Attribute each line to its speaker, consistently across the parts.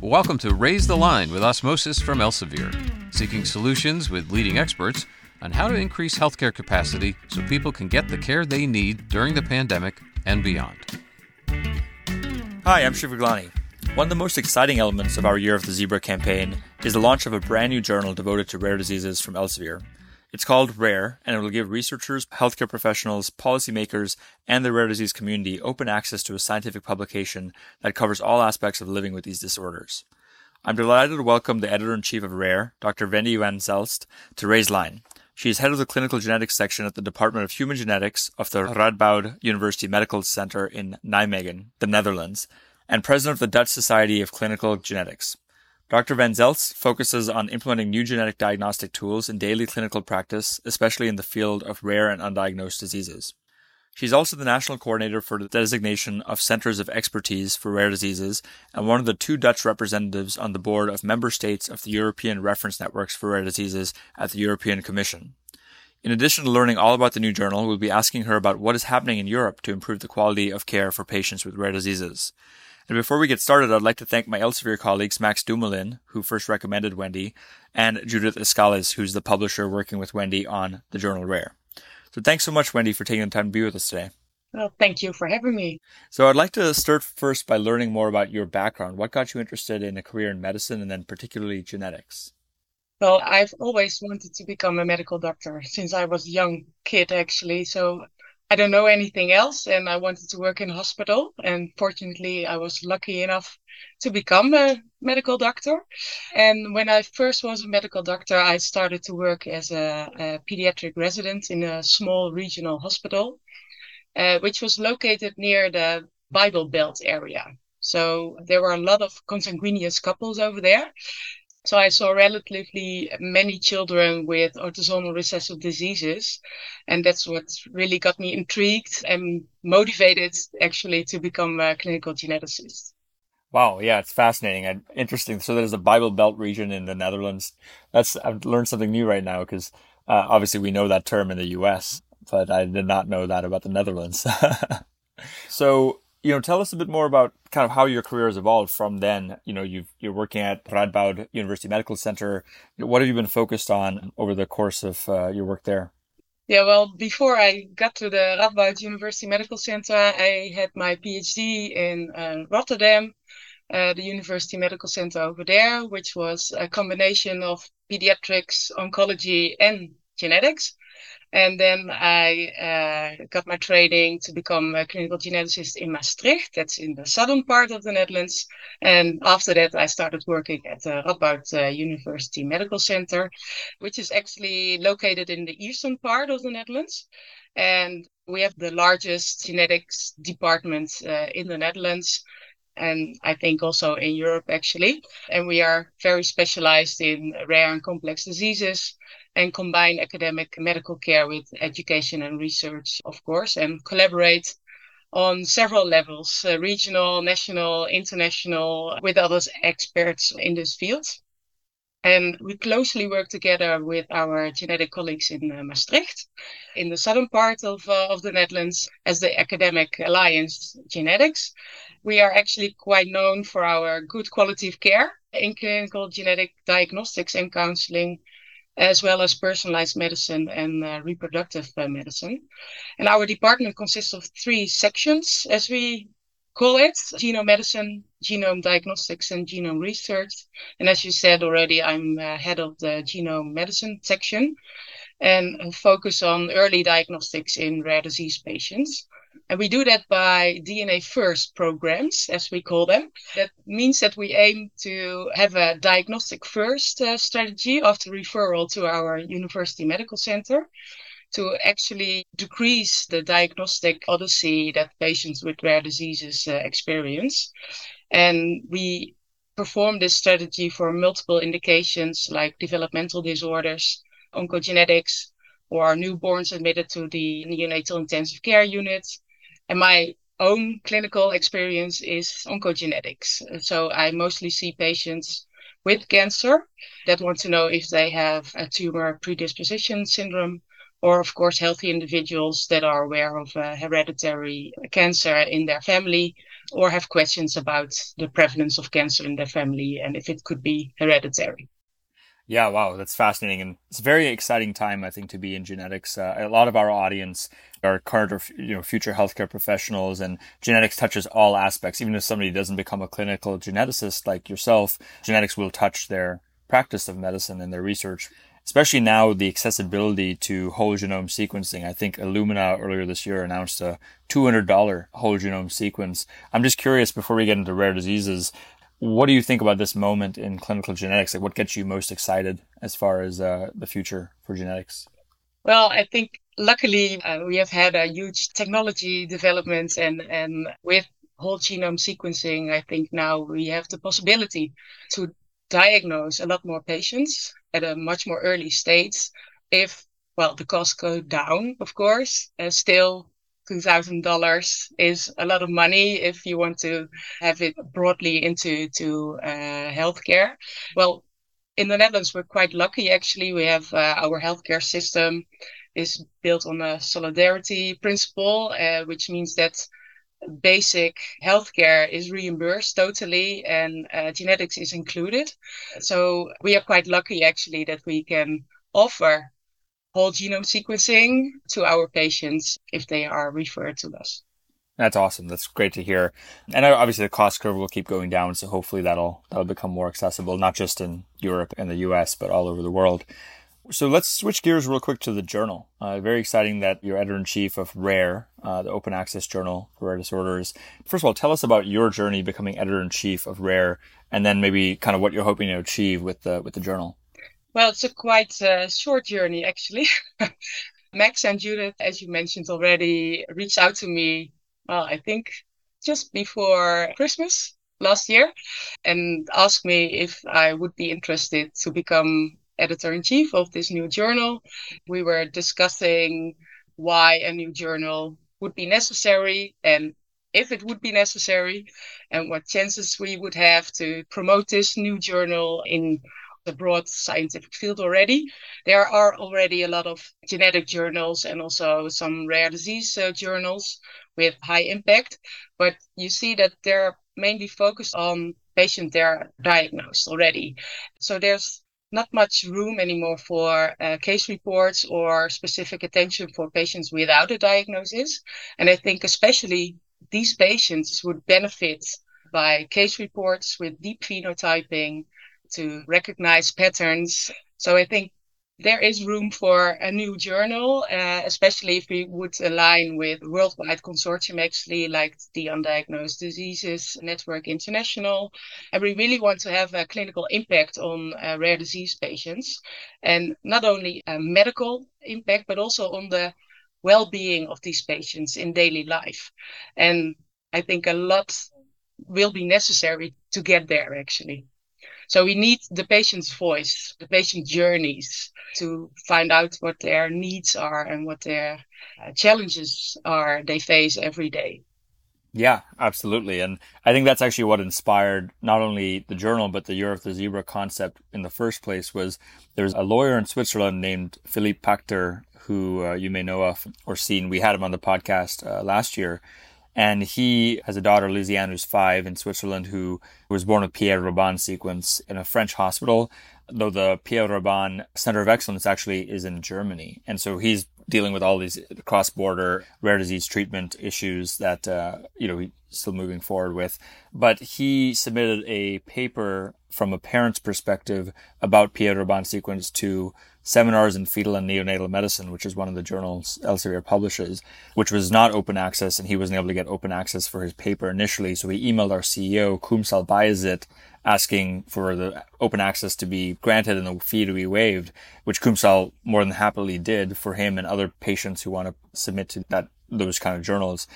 Speaker 1: Welcome to Raise the Line with Osmosis from Elsevier, seeking solutions with leading experts on how to increase healthcare capacity so people can get the care they need during the pandemic and beyond.
Speaker 2: Hi, I'm Shiv Gaglani. One of the most exciting elements of our Year of the Zebra campaign is the launch of a brand new journal devoted to rare diseases from Elsevier. It's called RARE, and it will give researchers, healthcare professionals, policymakers, and the rare disease community open access to a scientific publication that covers all aspects of living with these disorders. I'm delighted to welcome the editor in chief of RARE, Dr. Wendy van Zelst, to Raise Line. She is head of the clinical genetics section at the Department of Human Genetics of the Radboud University Medical Center in Nijmegen, the Netherlands, and president of the Dutch Society of Clinical Genetics. Dr. Van Zelst focuses on implementing new genetic diagnostic tools in daily clinical practice, especially in the field of rare and undiagnosed diseases. She's also the national coordinator for the designation of centers of expertise for rare diseases and one of the two Dutch representatives on the board of member states of the European Reference Networks for Rare Diseases at the European Commission. In addition to learning all about the new journal, we'll be asking her about what is happening in Europe to improve the quality of care for patients with rare diseases. And before we get started, I'd like to thank my Elsevier colleagues Max Dumoulin, who first recommended Wendy, and Judith Escales, who's the publisher working with Wendy on the journal Rare. So thanks so much, Wendy, for taking the time to be with us today.
Speaker 3: Well, thank you for having me.
Speaker 2: So I'd like to start first by learning more about your background. What got you interested in a career in medicine and then particularly genetics?
Speaker 3: Well, I've always wanted to become a medical doctor since I was a young kid, actually. So I don't know anything else, and I wanted to work in hospital. And fortunately, I was lucky enough to become a medical doctor. And when I first was a medical doctor, I started to work as a, a pediatric resident in a small regional hospital, uh, which was located near the Bible Belt area. So there were a lot of consanguineous couples over there. So I saw relatively many children with autosomal recessive diseases. And that's what really got me intrigued and motivated actually to become a clinical geneticist.
Speaker 2: Wow, yeah, it's fascinating and interesting. So there's a Bible Belt region in the Netherlands. That's I've learned something new right now because uh, obviously we know that term in the U.S., but I did not know that about the Netherlands. so you know, tell us a bit more about kind of how your career has evolved from then. You know, you've, you're working at Radboud University Medical Center. What have you been focused on over the course of uh, your work there?
Speaker 3: Yeah, well, before I got to the Radboud University Medical Center, I had my PhD in uh, Rotterdam, uh, the University Medical Center over there, which was a combination of pediatrics, oncology, and genetics. And then I uh, got my training to become a clinical geneticist in Maastricht. That's in the southern part of the Netherlands. And after that, I started working at the Radboud uh, University Medical Center, which is actually located in the eastern part of the Netherlands. And we have the largest genetics department uh, in the Netherlands and I think also in Europe actually. And we are very specialized in rare and complex diseases and combine academic medical care with education and research, of course, and collaborate on several levels uh, regional, national, international, with other experts in this field. And we closely work together with our genetic colleagues in uh, Maastricht, in the southern part of, uh, of the Netherlands, as the Academic Alliance Genetics. We are actually quite known for our good quality of care in clinical genetic diagnostics and counseling as well as personalized medicine and uh, reproductive uh, medicine. And our department consists of three sections, as we call it genome medicine, genome diagnostics, and genome research. And as you said already, I'm uh, head of the genome medicine section and focus on early diagnostics in rare disease patients. And we do that by DNA first programs, as we call them. That means that we aim to have a diagnostic first uh, strategy after referral to our university medical center to actually decrease the diagnostic odyssey that patients with rare diseases uh, experience. And we perform this strategy for multiple indications like developmental disorders, oncogenetics, or newborns admitted to the neonatal intensive care unit, and my own clinical experience is oncogenetics. So I mostly see patients with cancer that want to know if they have a tumor predisposition syndrome or of course healthy individuals that are aware of uh, hereditary cancer in their family or have questions about the prevalence of cancer in their family and if it could be hereditary.
Speaker 2: Yeah, wow, that's fascinating, and it's a very exciting time, I think, to be in genetics. Uh, a lot of our audience are current or you know future healthcare professionals, and genetics touches all aspects. Even if somebody doesn't become a clinical geneticist like yourself, genetics will touch their practice of medicine and their research. Especially now, the accessibility to whole genome sequencing. I think Illumina earlier this year announced a $200 whole genome sequence. I'm just curious before we get into rare diseases, what do you think about this moment in clinical genetics? Like, what gets you most excited as far as uh, the future for genetics?
Speaker 3: Well, I think luckily uh, we have had a huge technology development, and and with whole genome sequencing, I think now we have the possibility to diagnose a lot more patients at a much more early stage. If well, the costs go down, of course, uh, still $2,000 is a lot of money if you want to have it broadly into to uh, healthcare. Well, in the Netherlands, we're quite lucky actually. We have uh, our healthcare system is built on a solidarity principle, uh, which means that basic healthcare is reimbursed totally and uh, genetics is included. So we are quite lucky actually that we can offer whole genome sequencing to our patients if they are referred to us.
Speaker 2: That's awesome. That's great to hear. And obviously the cost curve will keep going down, so hopefully that'll that'll become more accessible, not just in Europe and the US, but all over the world. So let's switch gears real quick to the journal. Uh, very exciting that you're editor in chief of RARE, uh, the open access journal for rare disorders. First of all, tell us about your journey becoming editor in chief of RARE, and then maybe kind of what you're hoping to achieve with the with the journal.
Speaker 3: Well, it's a quite uh, short journey, actually. Max and Judith, as you mentioned already, reached out to me, well, I think just before Christmas last year and asked me if I would be interested to become editor in chief of this new journal. We were discussing why a new journal would be necessary and if it would be necessary and what chances we would have to promote this new journal in the broad scientific field already. There are already a lot of genetic journals and also some rare disease uh, journals with high impact, but you see that they're mainly focused on patients that are diagnosed already. So there's not much room anymore for uh, case reports or specific attention for patients without a diagnosis. And I think especially these patients would benefit by case reports with deep phenotyping to recognize patterns. So I think there is room for a new journal, uh, especially if we would align with worldwide consortium, actually, like the Undiagnosed Diseases Network International. And we really want to have a clinical impact on uh, rare disease patients, and not only a medical impact, but also on the well-being of these patients in daily life. And I think a lot will be necessary to get there, actually. So we need the patient's voice, the patient journeys to find out what their needs are and what their uh, challenges are they face every day.
Speaker 2: Yeah, absolutely. And I think that's actually what inspired not only the journal, but the Year of the Zebra concept in the first place was there's a lawyer in Switzerland named Philippe Pachter, who uh, you may know of or seen. We had him on the podcast uh, last year. And he has a daughter, Lizzie who's five in Switzerland, who was born with Pierre Robin sequence in a French hospital, though the Pierre Robin Center of Excellence actually is in Germany. And so he's dealing with all these cross-border rare disease treatment issues that, uh, you know, he's still moving forward with. But he submitted a paper from a parent's perspective about Pierre Robin sequence to seminars in fetal and neonatal medicine, which is one of the journals Elsevier publishes, which was not open access, and he wasn't able to get open access for his paper initially. So he emailed our CEO, Kumsal Bayazit, asking for the open access to be granted and the fee to be waived, which Kumsal more than happily did for him and other patients who want to submit to that those kind of journals.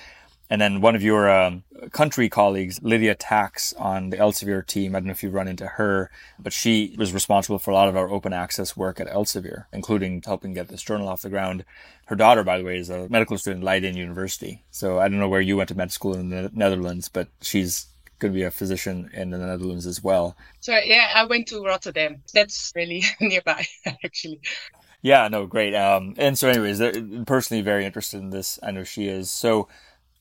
Speaker 2: And then one of your um, country colleagues, Lydia Tax on the Elsevier team, I don't know if you've run into her, but she was responsible for a lot of our open access work at Elsevier, including helping get this journal off the ground. Her daughter, by the way, is a medical student at Leiden University. So I don't know where you went to med school in the Netherlands, but she's going to be a physician in the Netherlands as well.
Speaker 3: So yeah, I went to Rotterdam. That's really nearby, actually.
Speaker 2: Yeah, no, great. Um, and so, anyways, personally very interested in this. I know she is. So,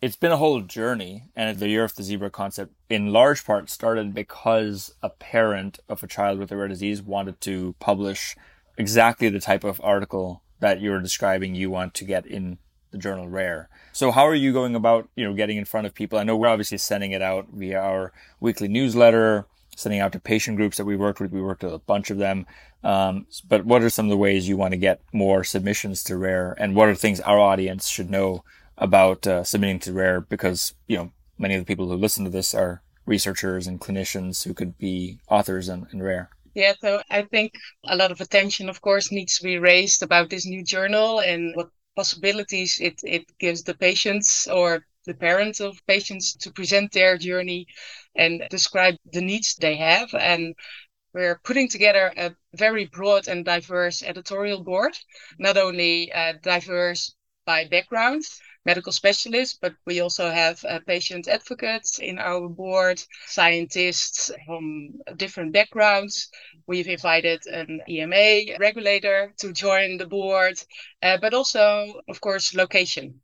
Speaker 2: it's been a whole journey, and the Year of the Zebra concept, in large part, started because a parent of a child with a rare disease wanted to publish exactly the type of article that you're describing you want to get in the journal Rare. So how are you going about, you know, getting in front of people? I know we're obviously sending it out via our weekly newsletter, sending out to patient groups that we worked with. We worked with a bunch of them. Um, but what are some of the ways you want to get more submissions to Rare, and what are things our audience should know about uh, submitting to Rare? Because you know many of the people who listen to this are researchers and clinicians who could be authors in, in Rare.
Speaker 3: Yeah, so I think a lot of attention, of course, needs to be raised about this new journal and what possibilities it, it gives the patients or the parents of patients to present their journey and describe the needs they have. And we're putting together a very broad and diverse editorial board, not only uh, diverse by background, medical specialists, but we also have uh, patient advocates in our board, scientists from different backgrounds. We've invited an EMA regulator to join the board, uh, but also, of course, location.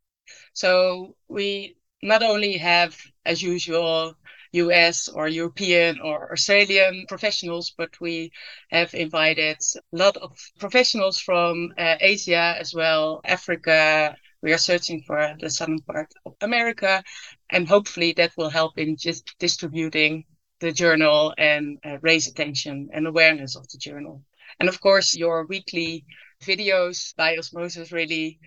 Speaker 3: So we not only have, as usual, US or European or Australian professionals, but we have invited a lot of professionals from uh, Asia as well, Africa. We are searching for the southern part of America, and hopefully that will help in just distributing the journal and uh, raise attention and awareness of the journal. And of course, your weekly videos by osmosis really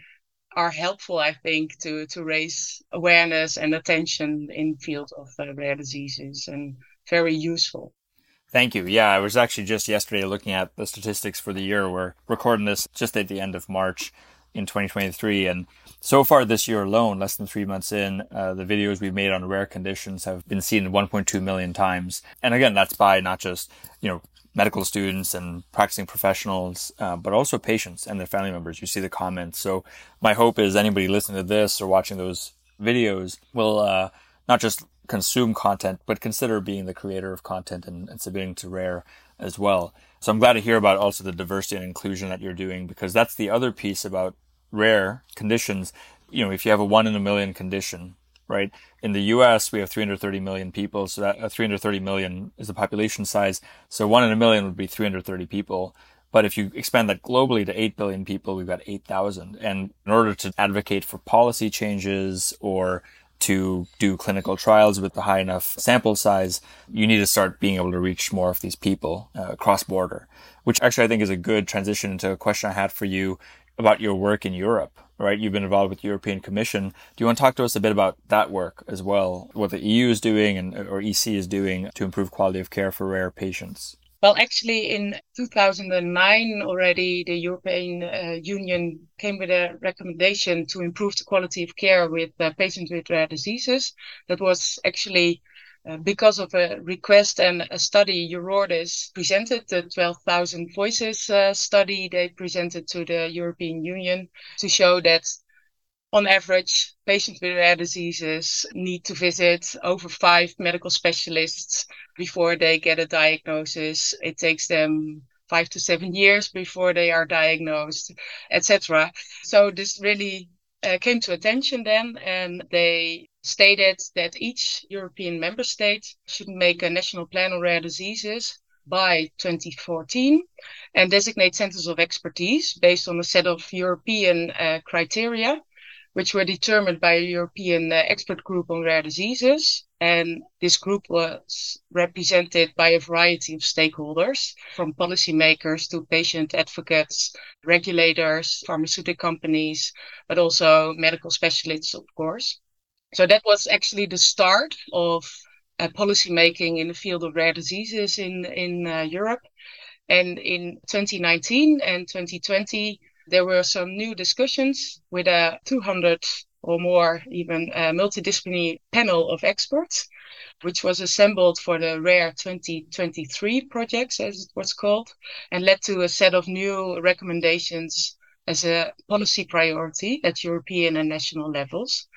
Speaker 3: are helpful, I think, to to raise awareness and attention in field of uh, rare diseases and very useful.
Speaker 2: Thank you. Yeah, I was actually just yesterday looking at the statistics for the year. We're recording this just at the end of March in 2023, and so far this year alone, less than three months in, uh, the videos we've made on rare conditions have been seen 1.2 million times. And again, that's by not just you know medical students and practicing professionals, uh, but also patients and their family members. You see the comments. So my hope is anybody listening to this or watching those videos will uh, not just consume content, but consider being the creator of content and, and submitting to Rare as well. So I'm glad to hear about also the diversity and inclusion that you're doing because that's the other piece about rare conditions. You know, if you have a one in a million condition, right? In the US, we have 330 million people. So that uh, 330 million is the population size. So one in a million would be 330 people. But if you expand that globally to 8 billion people, we've got 8,000. And in order to advocate for policy changes or to do clinical trials with a high enough sample size, you need to start being able to reach more of these people uh, cross border, which actually I think is a good transition into a question I had for you about your work in Europe right? You've been involved with the European Commission. Do you want to talk to us a bit about that work as well? What the EU is doing and or EC is doing to improve quality of care for rare patients?
Speaker 3: Well, actually, in 2009 already, the European uh, Union came with a recommendation to improve the quality of care with uh, patients with rare diseases. That was actually uh, because of a request and a study, Eurordis presented the 12,000 Voices uh, study they presented to the European Union to show that on average, patients with rare diseases need to visit over five medical specialists before they get a diagnosis. It takes them five to seven years before they are diagnosed, etc. So this really uh, came to attention then, and they stated that each European member state should make a national plan on rare diseases by 2014 and designate centers of expertise based on a set of European uh, criteria, which were determined by a European uh, expert group on rare diseases. And this group was represented by a variety of stakeholders, from policymakers to patient advocates, regulators, pharmaceutical companies, but also medical specialists, of course. So that was actually the start of uh, policy making in the field of rare diseases in in uh, Europe. And in 2019 and 2020, there were some new discussions with a 200 or more, even a multidisciplinary panel of experts, which was assembled for the Rare 2030 projects, as it was called, and led to a set of new recommendations as a policy priority at European and national levels.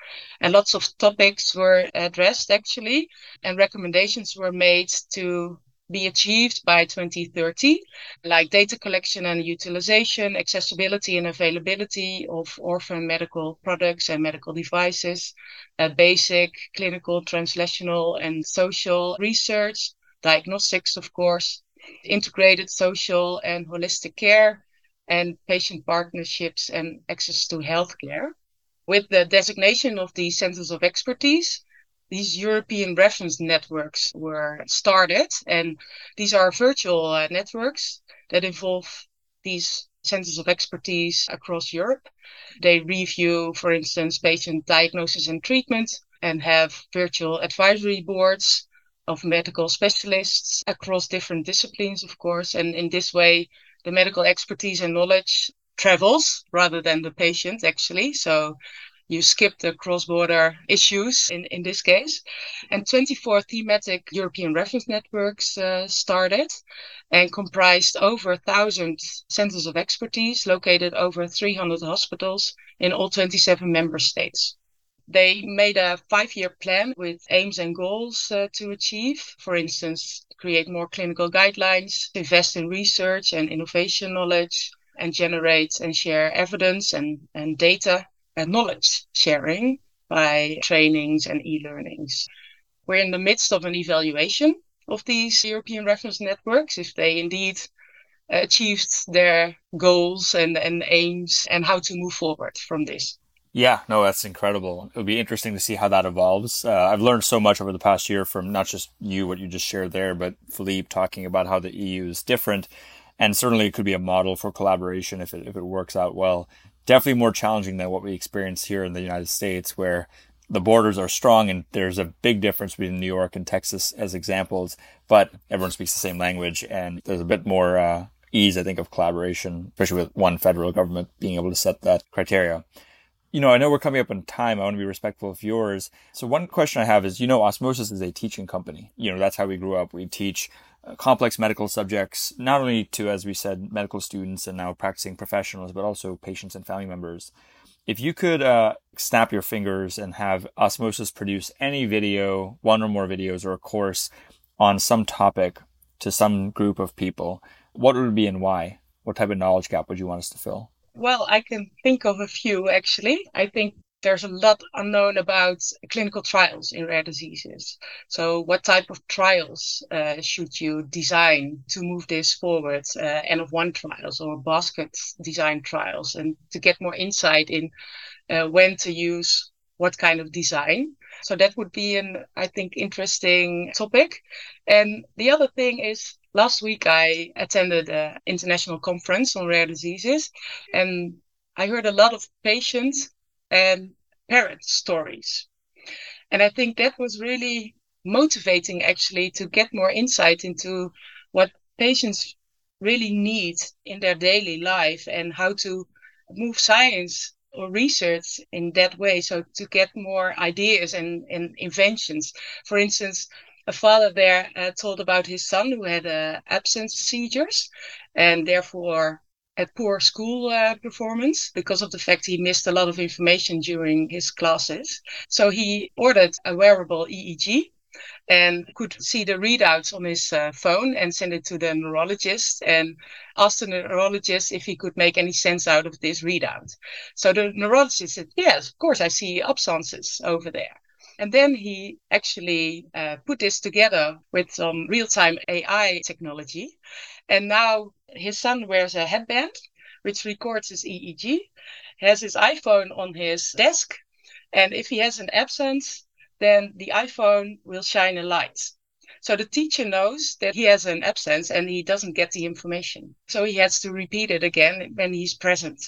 Speaker 3: And lots of topics were addressed actually, and recommendations were made to be achieved by 2030, like data collection and utilization, accessibility and availability of orphan medical products and medical devices, uh, basic clinical, translational, and social research, diagnostics, of course, integrated social and holistic care, and patient partnerships and access to healthcare. With the designation of the centers of expertise, these European reference networks were started, and these are virtual uh, networks that involve these centers of expertise across Europe. They review, for instance, patient diagnosis and treatment and have virtual advisory boards of medical specialists across different disciplines, of course. And in this way, the medical expertise and knowledge travels rather than the patient, actually. So you skip the cross-border issues in, in this case. And 24 thematic European reference networks uh, started and comprised over 1,000 centers of expertise located over 300 hospitals in all 27 member states. They made a five year plan with aims and goals uh, to achieve. For instance, create more clinical guidelines, invest in research and innovation knowledge, and generate and share evidence and, and data knowledge sharing by trainings and e-learnings. We're in the midst of an evaluation of these European reference networks, if they indeed achieved their goals and, and aims and how to move forward from this.
Speaker 2: Yeah, no, that's incredible. It'll be interesting to see how that evolves. Uh, I've learned so much over the past year from not just you, what you just shared there, but Philippe talking about how the EU is different. And certainly it could be a model for collaboration if it, if it works out well definitely more challenging than what we experience here in the United States, where the borders are strong and there's a big difference between New York and Texas as examples, but everyone speaks the same language and there's a bit more uh, ease, I think, of collaboration, especially with one federal government being able to set that criteria. You know, I know we're coming up on time. I want to be respectful of yours. So one question I have is, you know, Osmosis is a teaching company. You know, that's how we grew up. We teach complex medical subjects, not only to, as we said, medical students and now practicing professionals, but also patients and family members. If you could uh, snap your fingers and have Osmosis produce any video, one or more videos, or a course on some topic to some group of people, what would it be and why? What type of knowledge gap would you want us to fill?
Speaker 3: Well, I can think of a few actually. I think there's a lot unknown about clinical trials in rare diseases. So, what type of trials uh, should you design to move this forward? Uh, N of one trials or basket design trials, and to get more insight in uh, when to use what kind of design. So that would be an, I think, interesting topic. And the other thing is, last week I attended an international conference on rare diseases, and I heard a lot of patients and parent stories. And I think that was really motivating actually to get more insight into what patients really need in their daily life and how to move science or research in that way. So to get more ideas and, and inventions. For instance, a father there uh, told about his son who had uh, absence seizures and therefore at poor school uh, performance because of the fact he missed a lot of information during his classes. So he ordered a wearable EEG and could see the readouts on his uh, phone and send it to the neurologist and asked the neurologist if he could make any sense out of this readout. So the neurologist said, Yes, of course, I see absences over there. And then he actually uh, put this together with some real time AI technology. And now his son wears a headband which records his EEG, has his iPhone on his desk, and if he has an absence, then the iPhone will shine a light. So the teacher knows that he has an absence and he doesn't get the information. So he has to repeat it again when he's present.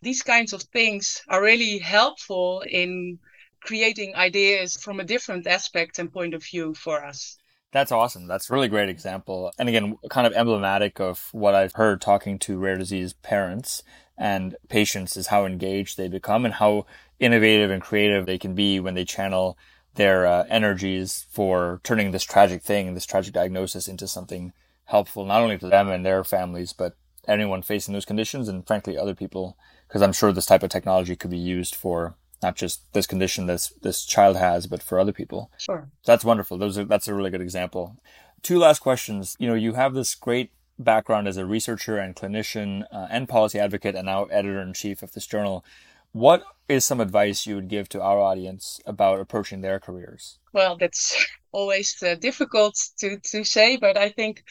Speaker 3: These kinds of things are really helpful in creating ideas from a different aspect and point of view for us.
Speaker 2: That's awesome. That's a really great example. And again, kind of emblematic of what I've heard talking to rare disease parents and patients is how engaged they become and how innovative and creative they can be when they channel their uh, energies for turning this tragic thing, this tragic diagnosis into something helpful, not only to them and their families, but anyone facing those conditions and frankly other people, because I'm sure this type of technology could be used for not just this condition this this child has, but for other people.
Speaker 3: Sure.
Speaker 2: That's wonderful. Those are that's a really good example. Two last questions. You know, you have this great background as a researcher and clinician uh, and policy advocate, and now editor in chief of this journal. What is some advice you would give to our audience about approaching their careers?
Speaker 3: Well, that's always uh, difficult to, to say, but I think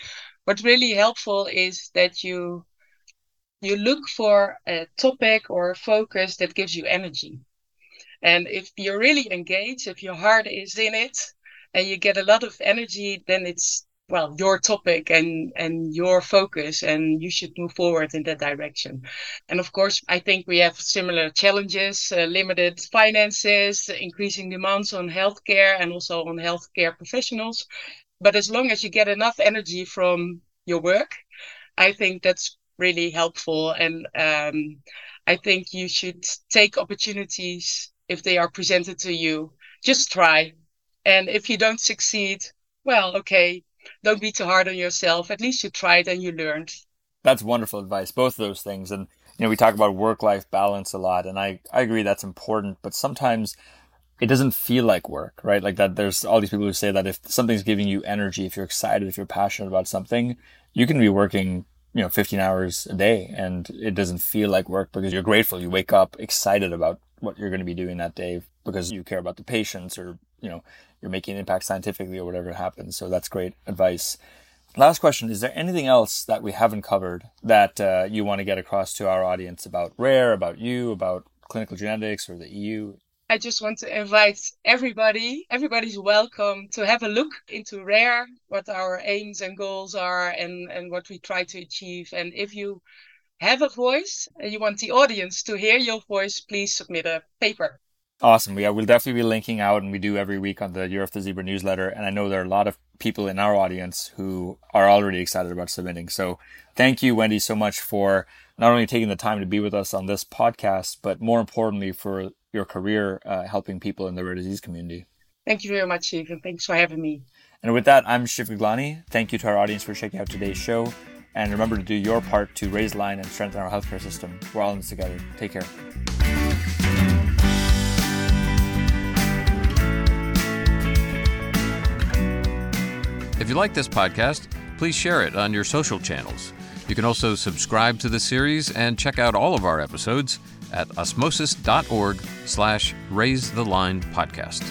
Speaker 3: what's really helpful is that you you look for a topic or a focus that gives you energy. And if you're really engaged, if your heart is in it and you get a lot of energy, then it's well your topic and and your focus and you should move forward in that direction. And of course i think we have similar challenges uh, limited finances increasing demands on healthcare and also on healthcare professionals. But as long as you get enough energy from your work i think that's really helpful. And um, i think you should take opportunities if they are presented to you just try and if you don't succeed well okay don't be too hard on yourself. At least you tried and you learned.
Speaker 2: That's wonderful advice. Both of those things. And, you know, we talk about work life balance a lot. And I, I agree that's important. But sometimes it doesn't feel like work, right? Like that there's all these people who say that if something's giving you energy, if you're excited, if you're passionate about something, you can be working, you know, 15 hours a day and it doesn't feel like work because you're grateful. You wake up excited about what you're going to be doing that day because you care about the patients or, you know, you're making an impact scientifically or whatever happens. So that's great advice. Last question Is there anything else that we haven't covered that uh, you want to get across to our audience about RARE, about you, about clinical genetics or the EU?
Speaker 3: I just want to invite everybody, everybody's welcome to have a look into RARE, what our aims and goals are, and, and what we try to achieve. And if you have a voice and you want the audience to hear your voice, please submit a paper.
Speaker 2: Awesome. Yeah, we'll definitely be linking out, and we do every week on the Year of the Zebra newsletter. And I know there are a lot of people in our audience who are already excited about submitting. So thank you, Wendy, so much for not only taking the time to be with us on this podcast, but more importantly, for your career uh, helping people in the rare disease community.
Speaker 3: Thank you very much, Steve, and thanks for having me.
Speaker 2: And with that, I'm Shiv Gaglani. Thank you to our audience for checking out today's show. And remember to do your part to raise line and strengthen our healthcare system. We're all in this together. Take care.
Speaker 1: If you like this podcast, please share it on your social channels. You can also subscribe to the series and check out all of our episodes at osmosis.org slash raise the line podcast.